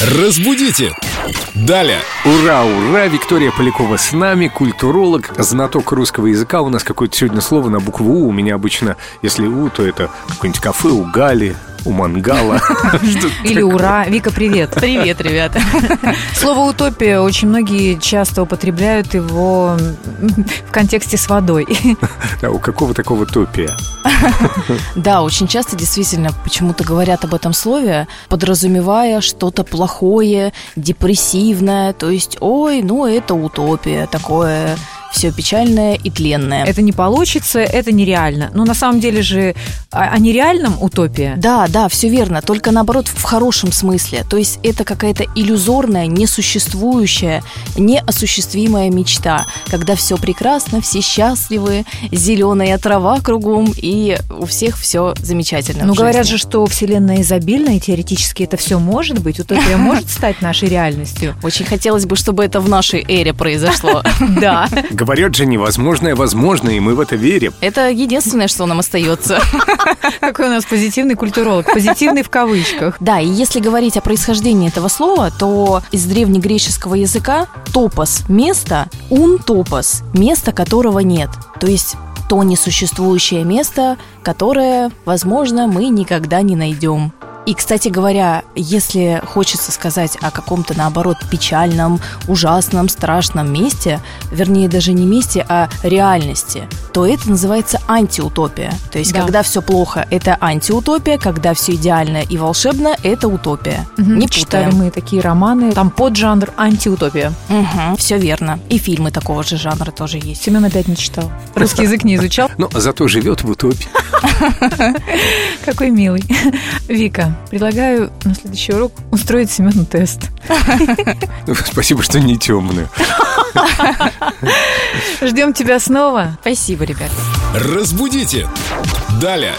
Разбудите! Далее! Ура, ура! Виктория Полякова с нами, культуролог, знаток русского языка. У нас какое-то сегодня слово на букву У. У меня обычно, если У, то это какое-нибудь кафе у Гали, у мангала. Или ура. Вика, привет. Привет, ребята. Слово «утопия» очень многие часто употребляют его в контексте с водой. Да, у какого такого топия? Да, очень часто действительно почему-то говорят об этом слове, подразумевая что-то плохое, депрессивное, то есть, ой, ну это утопия, такое все печальное и тленное. Это не получится, это нереально. Но на самом деле же о, о нереальном утопия. Да, да, все верно, только наоборот в хорошем смысле. То есть это какая-то иллюзорная, несуществующая, неосуществимая мечта, когда все прекрасно, все счастливы, зеленая трава кругом, и у всех все замечательно. Ну, говорят же, что Вселенная изобильна, и теоретически это все может быть. Утопия может стать нашей реальностью. Очень хотелось бы, чтобы это в нашей эре произошло. Да. Говорят же, невозможное возможно, и мы в это верим. Это единственное, что нам остается. Какой у нас позитивный культуролог. Позитивный в кавычках. Да, и если говорить о происхождении этого слова, то из древнегреческого языка топос – место, ун топос – место, которого нет. То есть то несуществующее место, которое, возможно, мы никогда не найдем. И, кстати говоря, если хочется сказать о каком-то, наоборот, печальном, ужасном, страшном месте, вернее, даже не месте, а реальности, то это называется антиутопия. То есть, Да. когда все плохо, это антиутопия, когда все идеально и волшебно, это утопия. Мгм. Не Читали мы такие романы. Там поджанр антиутопия. все верно. И фильмы такого же жанра тоже есть. Семен опять не читал. Русский язык не изучал. Но зато живет в утопии. Какой милый. Вика, предлагаю на следующий урок устроить Семену тест. Спасибо, что не темную. Ждем тебя снова. Спасибо, ребята. Разбудите! Далее!